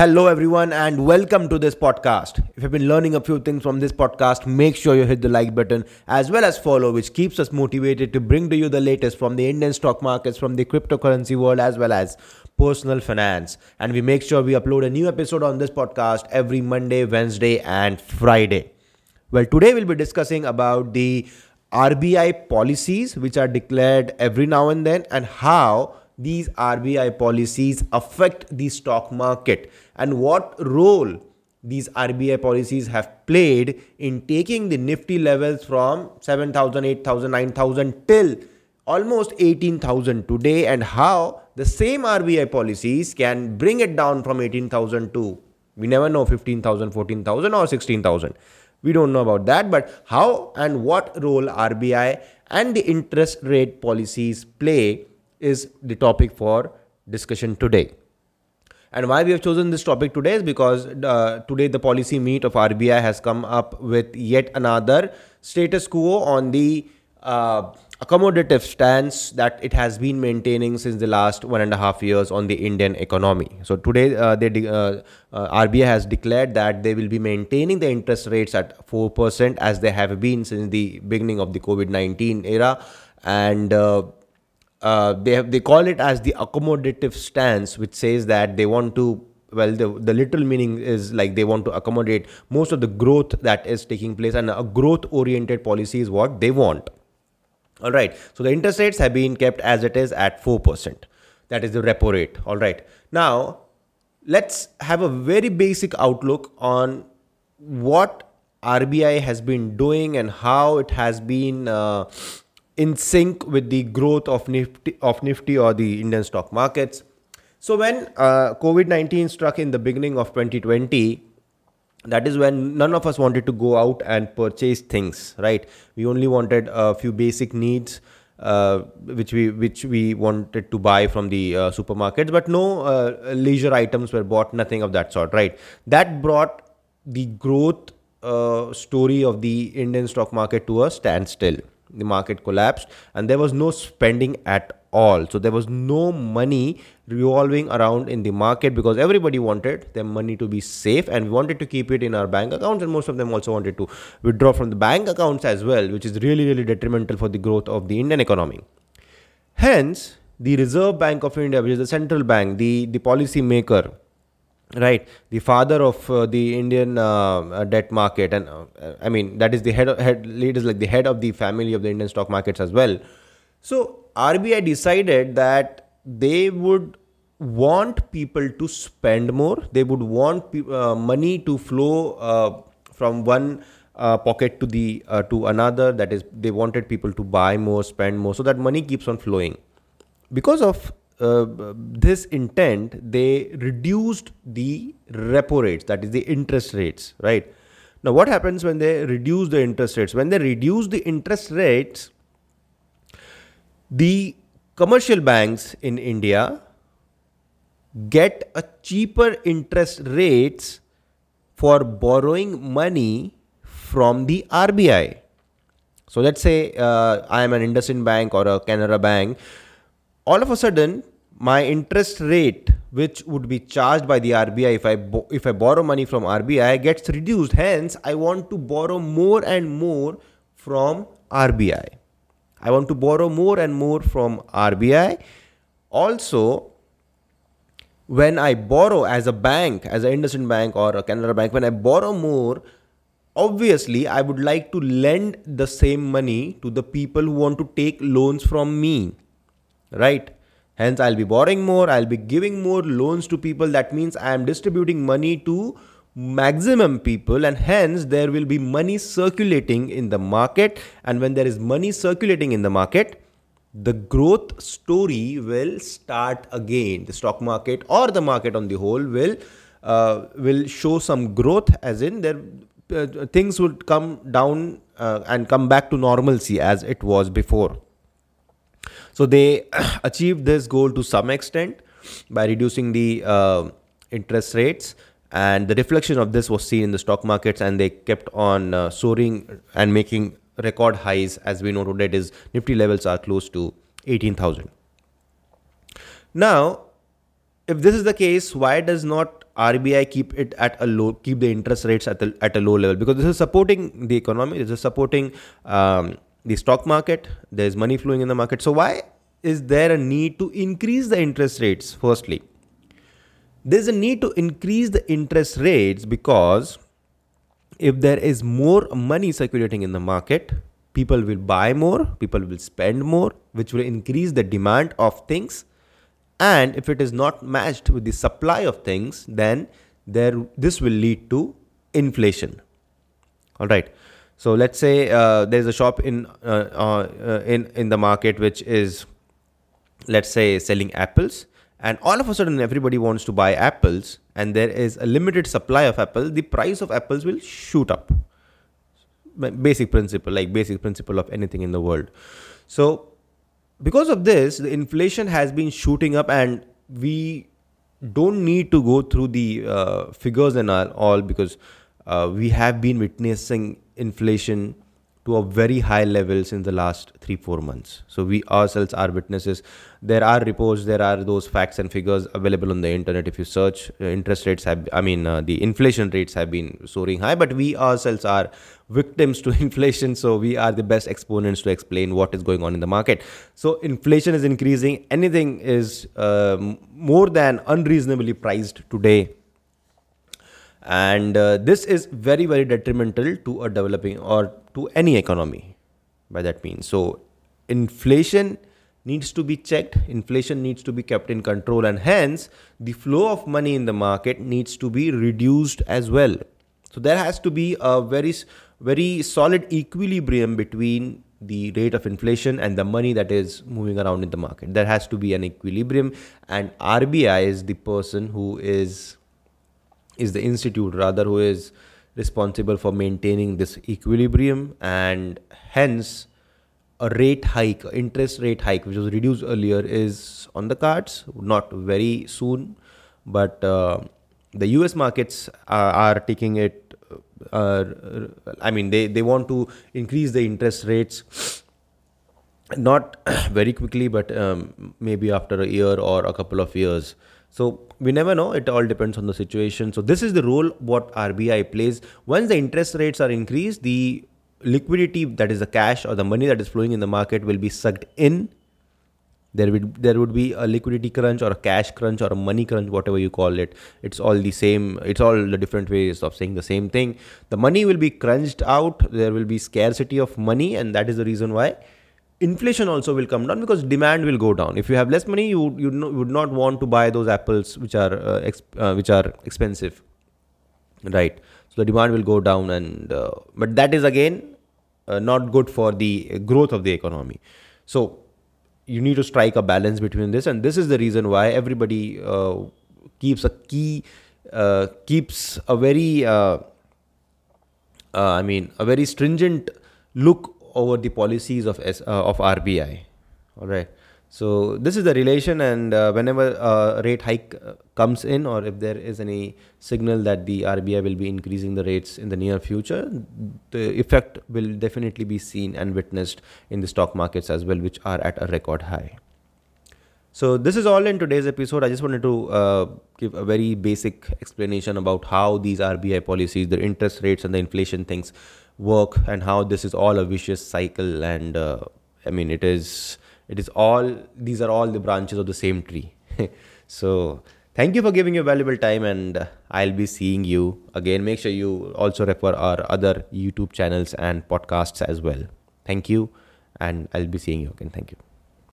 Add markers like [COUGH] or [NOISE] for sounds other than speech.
Hello, everyone, and welcome to this podcast. If you've been learning a few things from this podcast, make sure you hit the like button as well as follow, which keeps us motivated to bring to you the latest from the Indian stock markets, from the cryptocurrency world, as well as personal finance. And we make sure we upload a new episode on this podcast every Monday, Wednesday, and Friday. Well, today we'll be discussing about the RBI policies which are declared every now and then and how these RBI policies affect the stock market and what role these RBI policies have played in taking the nifty levels from 7,000, 8,000, 9,000 till almost 18,000 today and how the same RBI policies can bring it down from 18,000 to we never know 15,000, 14,000 or 16,000. We don't know about that, but how and what role RBI and the interest rate policies play is the topic for discussion today. And why we have chosen this topic today is because uh, today the policy meet of RBI has come up with yet another status quo on the uh, accommodative stance that it has been maintaining since the last one and a half years on the Indian economy. So today, uh, they de- uh, uh, RBI has declared that they will be maintaining the interest rates at four percent as they have been since the beginning of the COVID nineteen era, and uh, they have, they call it as the accommodative stance, which says that they want to well the, the literal meaning is like they want to accommodate most of the growth that is taking place and a growth oriented policy is what they want. All right. So the interest rates have been kept as it is at 4% that is the repo rate. All right. Now let's have a very basic outlook on what rbi has been doing and how it has been uh, in sync with the growth of nifty of nifty or the indian stock markets. So when uh, covid-19 struck in the beginning of 2020 that is when none of us wanted to go out and purchase things right? We only wanted a few basic needs uh, which we which we wanted to buy from the uh, supermarkets but no uh, leisure items were bought nothing of that sort right? That brought the growth uh, story of the indian stock market to a standstill the market collapsed and there was no spending at all. So there was no money revolving around in the market because everybody wanted their money to be safe and we wanted to keep it in our bank accounts and most of them also wanted to withdraw from the bank accounts as well which is really really detrimental for the growth of the indian economy. Hence the reserve bank of india which is the central bank the the policy maker right the father of uh, the indian uh, debt market and uh, i mean that is the head of, head leaders like the head of the family of the indian stock markets as well so RBI decided that they would want people to spend more. They would want uh, money to flow uh, from one uh, pocket to the uh, to another. That is, they wanted people to buy more, spend more, so that money keeps on flowing. Because of uh, this intent, they reduced the repo rates. That is the interest rates, right? Now, what happens when they reduce the interest rates? When they reduce the interest rates, the commercial banks in India get a cheaper interest rates for borrowing money from the RBI. So let's say uh, I am an IndusInd Bank or a Canara Bank. All of a sudden, my interest rate, which would be charged by the RBI if I bo- if I borrow money from RBI, gets reduced. Hence, I want to borrow more and more from RBI. I want to borrow more and more from RBI. Also, when I borrow as a bank, as an IndusInd Bank or a Canara Bank, when I borrow more, obviously I would like to lend the same money to the people who want to take loans from me. Right? Hence, I'll be borrowing more, I'll be giving more loans to people. That means I am distributing money to maximum people and hence there will be money circulating in the market and when there is money circulating in the market the growth story will start again the stock market or the market on the whole will uh, will show some growth as in there uh, things would come down uh, and come back to normalcy as it was before so they [CLEARS THROAT] achieved this goal to some extent by reducing the uh, interest rates. And the reflection of this was seen in the stock markets and they kept on uh, soaring and making record highs. As we know today is nifty levels are close to 18000 now if this is the case why does not RBI keep it at a low, keep the interest rates at a, at a low level? Because this is supporting the economy. This is supporting um, the stock market. There is money flowing in the market. So why is there a need to increase the interest rates? Firstly, there's a need to increase the interest rates because if there is more money circulating in the market, people will buy more, people will spend more, which will increase the demand of things. And if it is not matched with the supply of things, then there this will lead to inflation. All right. So let's say uh, there's a shop in uh, uh, in in the market which is, let's say, selling apples, and all of a sudden everybody wants to buy apples, and there is a limited supply of apples. The price of apples will shoot up basic principle like basic principle of anything in the world so because of this the inflation has been shooting up and we don't need to go through the uh, figures and all because uh, we have been witnessing inflation to a very high level since the last three four months. So we ourselves are witnesses. There are reports there are those facts and figures available on the internet. If you search uh, interest rates have i mean uh, the inflation rates have been soaring high but we ourselves are victims to [LAUGHS] inflation. So we are the best exponents to explain what is going on in the market. So inflation is increasing. Anything is uh, more than unreasonably priced today and uh, this is very very detrimental to a developing or to any economy by that means. So inflation needs to be checked inflation needs to be kept in control and hence the flow of money in the market needs to be reduced as well. So there has to be a very very solid equilibrium between the rate of inflation and the money that is moving around in the market. There has to be an equilibrium and rbi is the person who is is the institute rather who is responsible for maintaining this equilibrium and hence a rate hike interest rate hike which was reduced earlier is on the cards not very soon but uh, the us markets are, are taking it uh, i mean they, they want to increase the interest rates not [CLEARS THROAT] very quickly but um, maybe after a year or a couple of years so we never know. It all depends on the situation. So this is the role what RBI plays. Once the interest rates are increased, the liquidity that is the cash or the money that is flowing in the market will be sucked in. There would there would be a liquidity crunch or a cash crunch or a money crunch, whatever you call it. It's all the same. It's all the different ways of saying the same thing. The money will be crunched out. There will be scarcity of money, and that is the reason why inflation also will come down because demand will go down. If you have less money you you, you would not want to buy those apples which are uh, exp- uh, which are expensive right? So the demand will go down and uh, but that is again uh, not good for the growth of the economy. So you need to strike a balance between this and this is the reason why everybody uh, keeps a key uh, keeps a very i mean a very stringent look over the policies of S, uh, of RBI. All right. So this is the relation, and uh, whenever a rate hike uh, comes in, or if there is any signal that the RBI will be increasing the rates in the near future, the effect will definitely be seen and witnessed in the stock markets as well, which are at a record high. So this is all in today's episode. I just wanted to uh, give a very basic explanation about how these RBI policies, the interest rates, and the inflation things work and how this is all a vicious cycle and uh, i mean it is it is all these are all the branches of the same tree. [LAUGHS] So thank you for giving your valuable time and i'll be seeing you again. Make sure you also refer our other youtube channels and podcasts as well. Thank you and i'll be seeing you again. Thank you